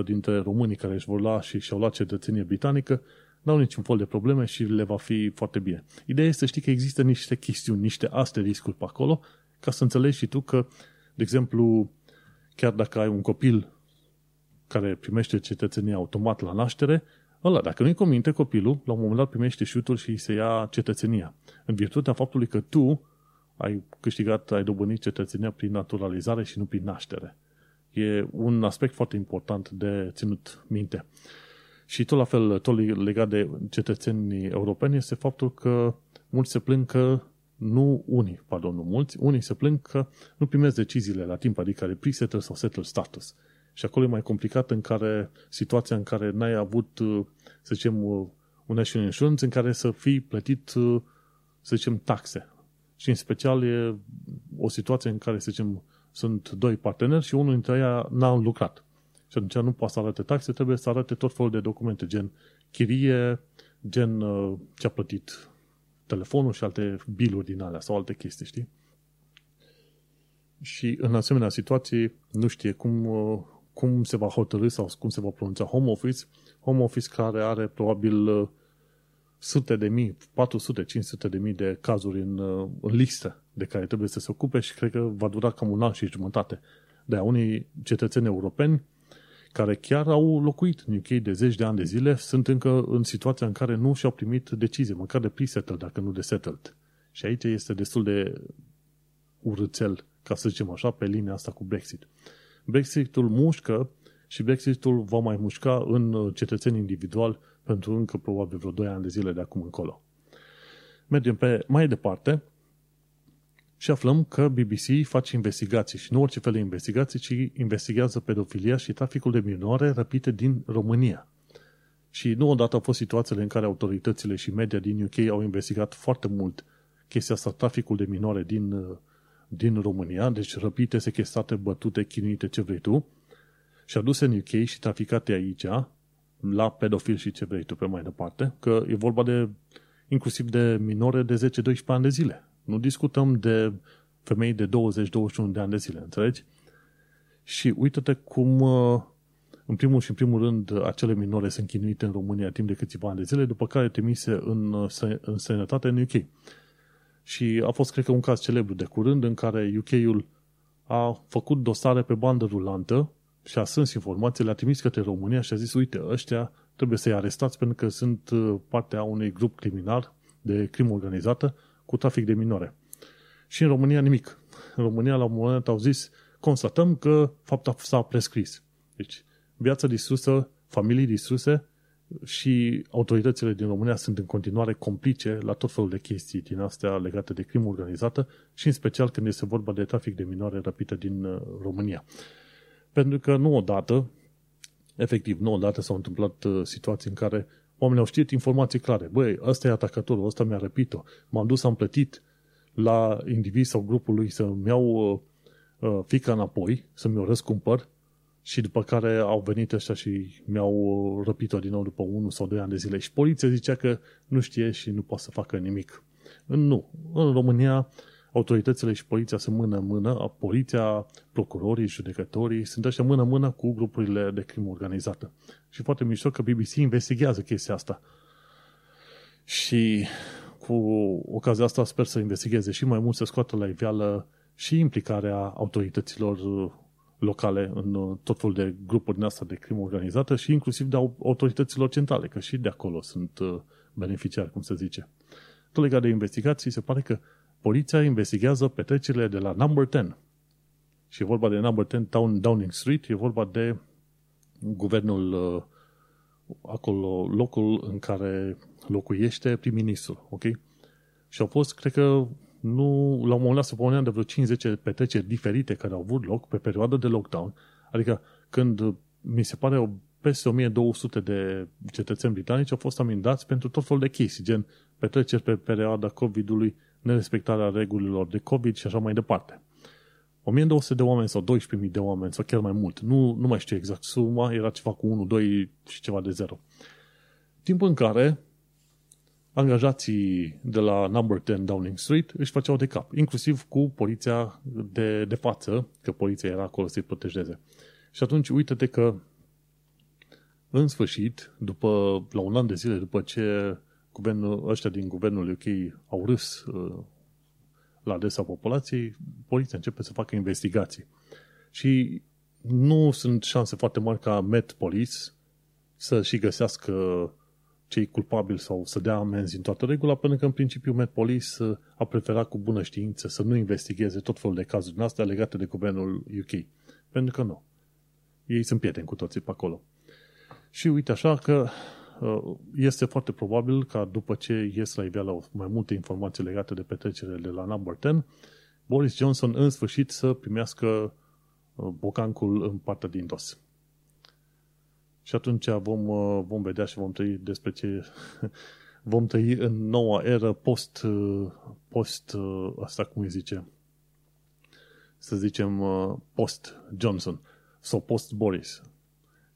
99,999% dintre românii care își vor lua și și-au luat cetățenie britanică n-au niciun fel de probleme și le va fi foarte bine. Ideea este să știi că există niște chestiuni, niște asteriscuri pe acolo, ca să înțelegi și tu că, de exemplu, chiar dacă ai un copil care primește cetățenia automat la naștere, ăla, dacă nu-i cominte copilul, la un moment dat primește șutul și îi se ia cetățenia. În virtutea faptului că tu ai câștigat, ai dobândit cetățenia prin naturalizare și nu prin naștere. E un aspect foarte important de ținut minte. Și tot la fel, tot legat de cetățenii europeni, este faptul că mulți se plâng că nu unii, pardon, nu mulți, unii se plâng că nu primesc deciziile la timp, adică de pre-settle sau settle status. Și acolo e mai complicat în care situația în care n-ai avut, să zicem, un national insurance în care să fii plătit, să zicem, taxe. Și în special e o situație în care, să zicem, sunt doi parteneri și unul dintre ei n-a lucrat. Și atunci nu poate să arate taxe, trebuie să arate tot felul de documente, gen chirie, gen ce a plătit telefonul și alte biluri din alea sau alte chestii, știi? Și în asemenea situații nu știe cum, cum se va hotărâ sau cum se va pronunța home office. Home office care are probabil sute de mii, 400, 500 de mii de cazuri în, în listă de care trebuie să se ocupe și cred că va dura cam un an și jumătate. De a unii cetățeni europeni care chiar au locuit în UK de zeci de ani de zile, sunt încă în situația în care nu și-au primit decizie, măcar de pre-settled, dacă nu de settled. Și aici este destul de urâțel, ca să zicem așa, pe linia asta cu Brexit. Brexitul mușcă și Brexitul va mai mușca în cetățeni individual pentru încă probabil vreo 2 ani de zile de acum încolo. Mergem pe mai departe și aflăm că BBC face investigații și nu orice fel de investigații, ci investigează pedofilia și traficul de minore răpite din România. Și nu odată au fost situațiile în care autoritățile și media din UK au investigat foarte mult chestia asta, traficul de minore din, din România, deci răpite, sequestrate, bătute, chinuite, ce vrei tu, și aduse în UK și traficate aici, la pedofil și ce vrei tu pe mai departe, că e vorba de inclusiv de minore de 10-12 ani de zile. Nu discutăm de femei de 20-21 de ani de zile, înțelegi? Și uite-te cum, uh, în primul și în primul rând, acele minore sunt chinuite în România timp de câțiva ani de zile, după care trimise în, uh, în sănătate în UK. Și a fost, cred că, un caz celebru de curând în care UK-ul a făcut dosare pe bandă rulantă și a sâns informații, le-a trimis către România și a zis, uite, ăștia trebuie să-i arestați pentru că sunt uh, partea unui grup criminal de crimă organizată cu trafic de minore. Și în România nimic. În România la un moment au zis, constatăm că fapta s-a prescris. Deci, viața distrusă, familii distruse și autoritățile din România sunt în continuare complice la tot felul de chestii din astea legate de crimă organizată și în special când este vorba de trafic de minore răpite din uh, România. Pentru că nu odată, efectiv nu odată s-au întâmplat uh, situații în care Oamenii au știut informații clare. Băi, ăsta e atacatorul, ăsta mi-a răpit-o. M-am dus, am plătit la individ sau grupul lui să-mi iau uh, uh, fica înapoi, să-mi o răscumpăr și după care au venit ăștia și mi-au uh, răpit-o din nou după 1 sau 2 ani de zile. Și poliția zicea că nu știe și nu poate să facă nimic. Nu. În România autoritățile și poliția sunt mână-mână, poliția, procurorii, judecătorii, sunt ăștia mână-mână cu grupurile de crimă organizată. Și foarte mișto că BBC investigează chestia asta. Și cu ocazia asta sper să investigheze și mai mult să scoată la iveală și implicarea autorităților locale în uh, tot felul de grupuri din asta de crimă organizată și inclusiv de autorităților centrale, că și de acolo sunt uh, beneficiari, cum se zice. Tot legat de investigații, se pare că poliția investigează petrecerile de la Number 10. Și e vorba de Number 10 Down, Downing Street, e vorba de guvernul uh, acolo, locul în care locuiește prim-ministru, ok? Și au fost, cred că, nu, la un moment dat se pomenea de vreo 50 petreceri diferite care au avut loc pe perioada de lockdown. Adică când mi se pare peste 1200 de cetățeni britanici au fost amendați pentru tot felul de chestii, gen petreceri pe perioada COVID-ului, nerespectarea regulilor de COVID și așa mai departe. 1200 de oameni sau 12.000 de oameni sau chiar mai mult. Nu, nu mai știu exact suma, era ceva cu 1, 2 și ceva de 0. Timp în care angajații de la Number 10 Downing Street își făceau de cap, inclusiv cu poliția de, de față, că poliția era acolo să-i protejeze. Și atunci uite-te că în sfârșit, după, la un an de zile după ce guvernul, ăștia din guvernul UK au râs uh, la adresa populației, poliția începe să facă investigații. Și nu sunt șanse foarte mari ca Met Police să și găsească cei culpabili sau să dea amenzi în toată regula, pentru că în principiu Met Police uh, a preferat cu bună știință să nu investigheze tot felul de cazuri din astea legate de guvernul UK. Pentru că nu. Ei sunt prieteni cu toții pe acolo. Și uite așa că uh, este foarte probabil ca după ce ies la iveală mai multe informații legate de petrecerile de la Number 10, Boris Johnson în sfârșit să primească uh, bocancul în partea din dos. Și atunci vom, uh, vom vedea și vom trăi despre ce vom trăi în noua eră post, post asta cum îi zice, să zicem post Johnson sau post Boris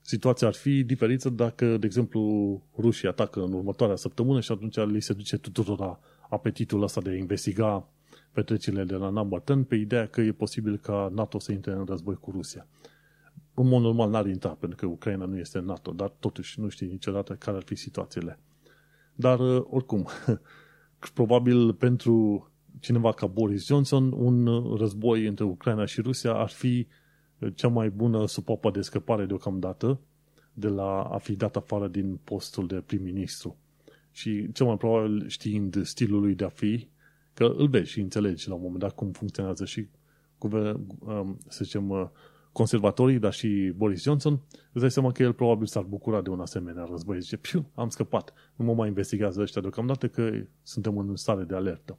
situația ar fi diferită dacă, de exemplu, rușii atacă în următoarea săptămână și atunci li se duce tuturor apetitul ăsta de a investiga petrecerile de la Number 10 pe ideea că e posibil ca NATO să intre în război cu Rusia. În mod normal n-ar intra, pentru că Ucraina nu este NATO, dar totuși nu știi niciodată care ar fi situațiile. Dar, uh, oricum, probabil pentru cineva ca Boris Johnson, un război între Ucraina și Rusia ar fi cea mai bună supapă de scăpare deocamdată de la a fi dat afară din postul de prim-ministru. Și cel mai probabil știind stilul lui de a fi, că îl vezi și înțelegi la un moment dat cum funcționează și um, să zicem, uh, conservatorii, dar și Boris Johnson, îți dai seama că el probabil s-ar bucura de un asemenea război. Zice, piu, am scăpat, nu mă mai investigează ăștia deocamdată că suntem în stare de alertă.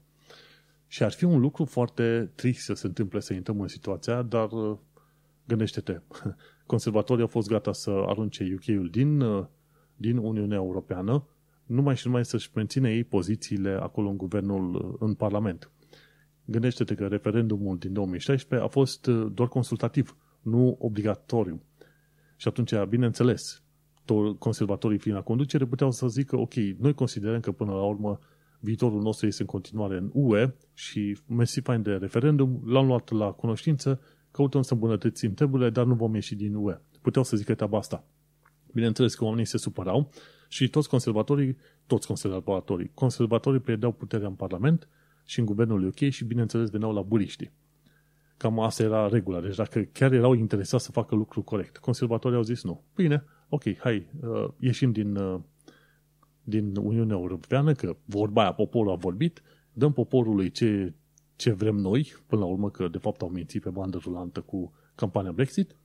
Și ar fi un lucru foarte trist să se întâmple să intrăm în situația, dar uh, Gândește-te, conservatorii au fost gata să arunce UK-ul din, uh, din Uniunea Europeană, numai și numai să-și menține ei pozițiile acolo în guvernul, uh, în Parlament. Gândește-te că referendumul din 2016 a fost uh, doar consultativ, nu obligatoriu. Și atunci, bineînțeles, conservatorii fiind la conducere puteau să zică, ok, noi considerăm că până la urmă viitorul nostru este în continuare în UE și mersi fain de referendum, l-am luat la cunoștință căutăm să îmbunătățim treburile, dar nu vom ieși din UE. Puteau să zică treaba asta. Bineînțeles că oamenii se supărau și toți conservatorii, toți conservatorii, conservatorii pierdeau puterea în Parlament și în guvernul UK și bineînțeles veneau la buriști. Cam asta era regula. Deci dacă chiar erau interesați să facă lucrul corect, conservatorii au zis nu. Bine, ok, hai, uh, ieșim din, uh, din Uniunea Europeană, că vorba aia, poporul a vorbit, dăm poporului ce, ce vrem noi, până la urmă că de fapt au mințit pe bandă rulantă cu campania Brexit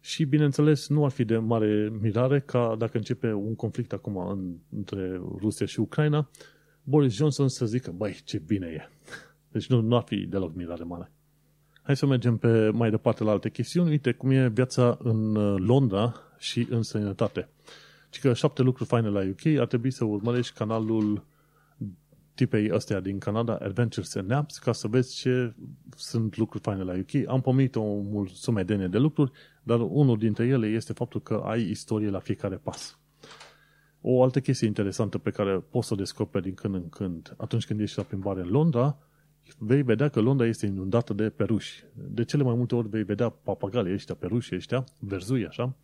și bineînțeles nu ar fi de mare mirare ca dacă începe un conflict acum în, între Rusia și Ucraina, Boris Johnson să zică, băi, ce bine e. Deci nu, nu ar fi deloc mirare mare. Hai să mergem pe mai departe la alte chestiuni. Uite cum e viața în uh, Londra și în sănătate. Și că șapte lucruri faine la UK ar trebui să urmărești canalul tipei astea din Canada, Adventures and Apps, ca să vezi ce sunt lucruri faine la UK. Am pomenit o sumedenie de lucruri, dar unul dintre ele este faptul că ai istorie la fiecare pas. O altă chestie interesantă pe care poți să o descoperi din când în când, atunci când ești la plimbare în Londra, vei vedea că Londra este inundată de peruși. De cele mai multe ori vei vedea papagalii ăștia, peruși ăștia, verzui așa,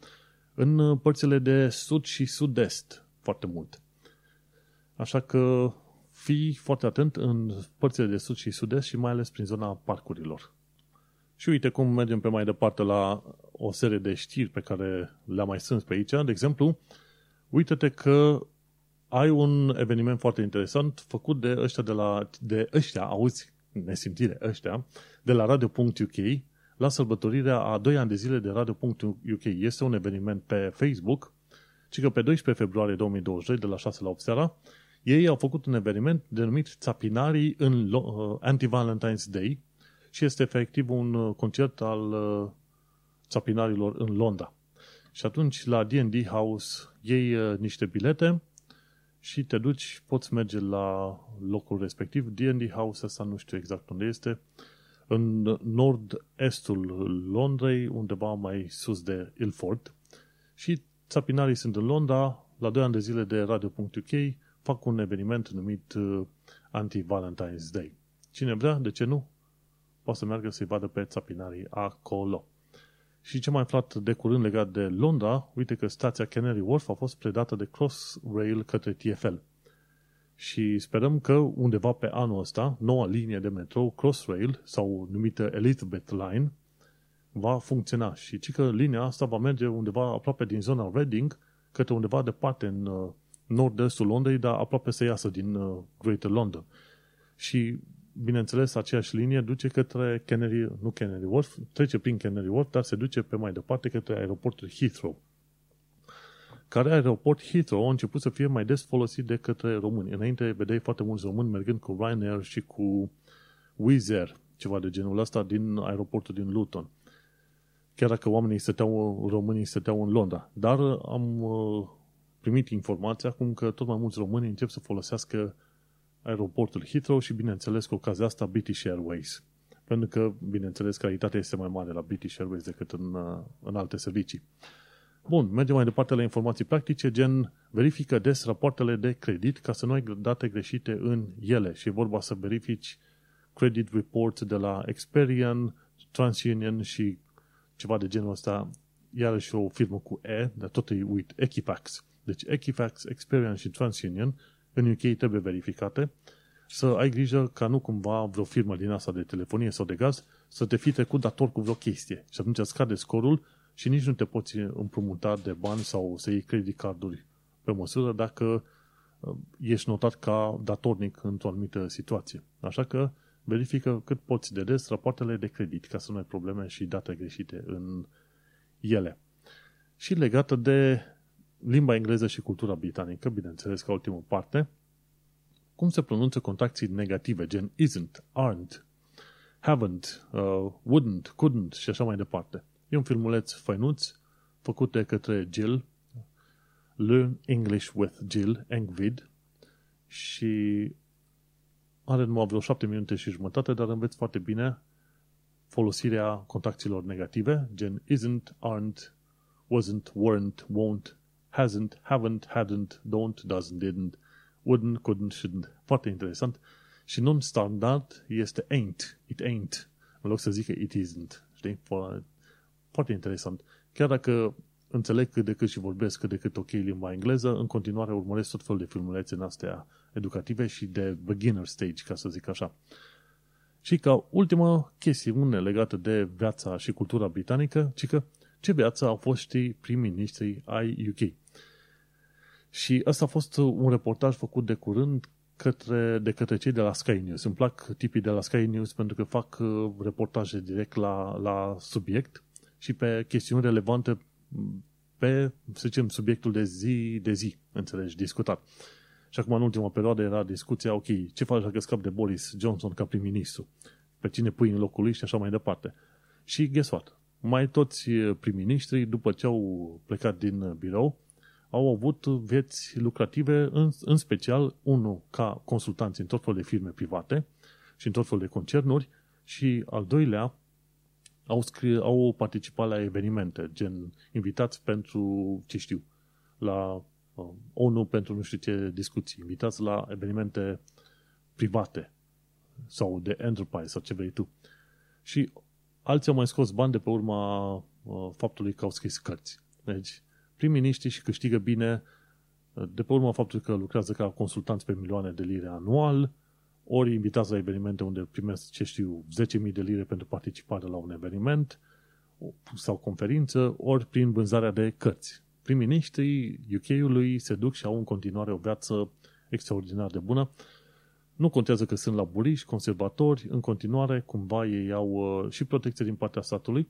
în părțile de sud și sud-est, foarte mult. Așa că fii foarte atent în părțile de sud și sud-est și mai ales prin zona parcurilor. Și uite cum mergem pe mai departe la o serie de știri pe care le-am mai strâns pe aici. De exemplu, uite-te că ai un eveniment foarte interesant făcut de ăștia de la, de ăștia, auzi, nesimțire, ăștia, de la Radio.uk la sărbătorirea a 2 ani de zile de Radio.uk. Este un eveniment pe Facebook, ci că pe 12 februarie 2022, de la 6 la 8 seara, ei au făcut un eveniment denumit Țapinarii în uh, Anti-Valentine's Day și este efectiv un uh, concert al uh, țapinarilor în Londra. Și atunci la D&D House iei niște bilete și te duci, poți merge la locul respectiv. D&D House ăsta nu știu exact unde este, în nord-estul Londrei, undeva mai sus de Ilford. Și țapinarii sunt în Londra, la 2 ani de zile de Radio.uk, fac un eveniment numit uh, Anti-Valentine's Day. Cine vrea, de ce nu? Poate să meargă să-i vadă pe țapinarii acolo. Și ce mai aflat de curând legat de Londra, uite că stația Canary Wharf a fost predată de Crossrail către TFL. Și sperăm că undeva pe anul ăsta, noua linie de metrou Crossrail, sau numită Elizabeth Line, va funcționa. Și ci că linia asta va merge undeva aproape din zona Reading, către undeva departe în uh, nord-estul Londrei, dar aproape să iasă din uh, Greater London. Și, bineînțeles, aceeași linie duce către Canary, nu Canary Wharf, trece prin Canary Wharf, dar se duce pe mai departe către aeroportul Heathrow. Care aeroport Heathrow a început să fie mai des folosit de către români. Înainte vedeai foarte mulți români mergând cu Ryanair și cu Wizz Air, ceva de genul ăsta, din aeroportul din Luton. Chiar dacă oamenii stăteau, românii stăteau în Londra. Dar am uh, primit informația acum că tot mai mulți români încep să folosească aeroportul Heathrow și, bineînțeles, cu ocazia asta British Airways. Pentru că, bineînțeles, calitatea este mai mare la British Airways decât în, uh, în alte servicii. Bun, mergem mai departe la informații practice, gen verifică des rapoartele de credit ca să nu ai date greșite în ele și e vorba să verifici credit reports de la Experian, TransUnion și ceva de genul ăsta, iarăși o firmă cu E, dar tot e uit, Equifax. Deci Equifax, Experian și TransUnion în UK trebuie verificate, să ai grijă ca nu cumva vreo firmă din asta de telefonie sau de gaz să te fi trecut dator cu vreo chestie și atunci scade scorul și nici nu te poți împrumuta de bani sau să iei credit carduri pe măsură dacă uh, ești notat ca datornic într-o anumită situație. Așa că verifică cât poți de des rapoartele de credit ca să nu ai probleme și date greșite în ele. Și legată de limba engleză și cultura britanică, bineînțeles ca ultimă parte, cum se pronunță contracții negative, gen isn't, aren't, haven't, uh, wouldn't, couldn't și așa mai departe. E un filmuleț făinuț făcut de către Jill, Learn English with Jill Engvid și are numai vreo șapte minute și jumătate, dar înveți foarte bine folosirea contactilor negative, gen isn't, aren't, wasn't, weren't, won't, hasn't, haven't, hadn't, don't, doesn't, didn't, wouldn't, couldn't, shouldn't. Foarte interesant. Și non-standard este ain't, it ain't, în loc să zică it isn't. Știi? Foarte interesant. Chiar dacă înțeleg cât de cât și vorbesc cât de cât ok limba engleză, în continuare urmăresc tot felul de filmulețe în astea educative și de beginner stage, ca să zic așa. Și ca ultimă chestiune legată de viața și cultura britanică, ci că ce viață au fost prim-ministrii ai UK. Și ăsta a fost un reportaj făcut de curând către, de către cei de la Sky News. Îmi plac tipii de la Sky News pentru că fac uh, reportaje direct la, la subiect și pe chestiuni relevante pe, să zicem, subiectul de zi de zi, înțelegi, discutat. Și acum, în ultima perioadă, era discuția, ok, ce faci dacă scap de Boris Johnson ca prim-ministru? Pe cine pui în locul lui și așa mai departe. Și guess what? Mai toți prim-ministrii, după ce au plecat din birou, au avut vieți lucrative, în, în special unul ca consultanți în tot felul de firme private și în tot felul de concernuri și al doilea au, scrie, au participat la evenimente, gen invitați pentru, ce știu, la uh, ONU pentru nu știu ce discuții, invitați la evenimente private sau de enterprise sau ce vrei tu. Și alții au mai scos bani de pe urma uh, faptului că au scris cărți. Deci, prim-miniștri și câștigă bine uh, de pe urma faptului că lucrează ca consultanți pe milioane de lire anual, ori invitați la evenimente unde primesc, ce știu, 10.000 de lire pentru participare la un eveniment sau conferință, ori prin vânzarea de cărți. Prim-ministrii UK-ului se duc și au în continuare o viață extraordinar de bună. Nu contează că sunt laburiști, conservatori, în continuare, cumva ei au uh, și protecție din partea statului,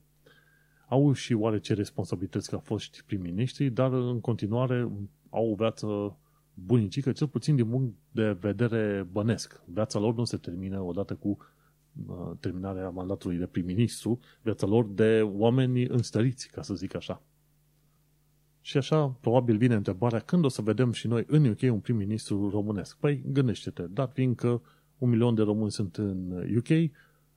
au și oarece responsabilități ca foști prim-ministri, dar în continuare au o viață bunicică, cel puțin din punct de vedere bănesc. Viața lor nu se termină odată cu uh, terminarea mandatului de prim-ministru, viața lor de oameni înstăriți, ca să zic așa. Și așa, probabil vine întrebarea, când o să vedem și noi în UK un prim-ministru românesc? Păi, gândește-te, dat fiindcă un milion de români sunt în UK,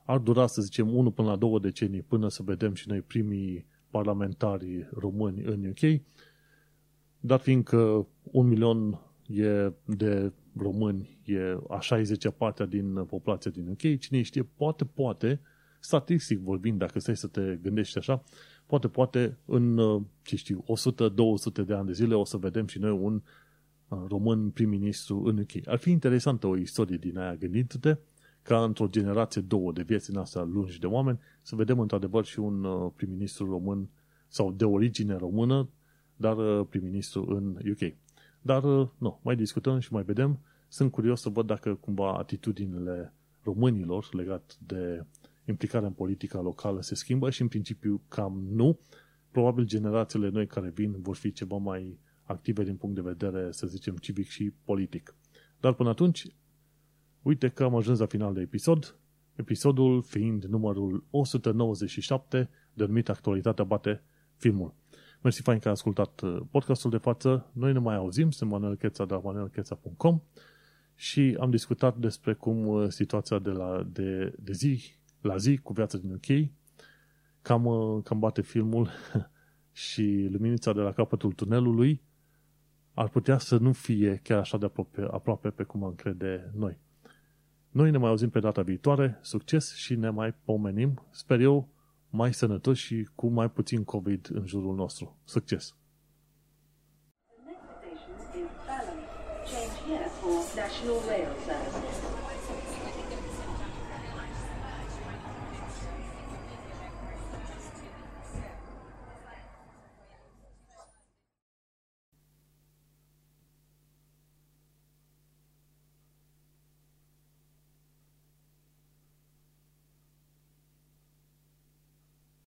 ar dura, să zicem, 1 până la 2 decenii până să vedem și noi primii parlamentari români în UK, dar fiindcă un milion e de români e a 60 parte din populația din UK, cine știe, poate, poate, statistic vorbind, dacă stai să te gândești așa, poate, poate, în, ce știu, 100-200 de ani de zile o să vedem și noi un uh, român prim-ministru în UK. Ar fi interesantă o istorie din aia gândindu-te, ca într-o generație, două de vieți în astea lungi de oameni, să vedem într-adevăr și un uh, prim-ministru român sau de origine română, dar uh, prim-ministru în UK. Dar, nu, mai discutăm și mai vedem. Sunt curios să văd dacă cumva atitudinile românilor legat de implicarea în politica locală se schimbă și în principiu cam nu. Probabil generațiile noi care vin vor fi ceva mai active din punct de vedere, să zicem, civic și politic. Dar până atunci, uite că am ajuns la final de episod, episodul fiind numărul 197, denumit Actualitatea bate filmul. Mersi fain că ai ascultat uh, podcastul de față. Noi ne mai auzim, sunt Manuel Cheța de la manuelcheța.com și am discutat despre cum uh, situația de, la, de, de zi la zi cu viața din UK cam, uh, cam bate filmul și luminița de la capătul tunelului ar putea să nu fie chiar așa de aproape, aproape pe cum am crede noi. Noi ne mai auzim pe data viitoare, succes și ne mai pomenim, sper eu, mai sănătoși și cu mai puțin COVID în jurul nostru. Succes!
The next station is Balham. Change here for National Rail Services.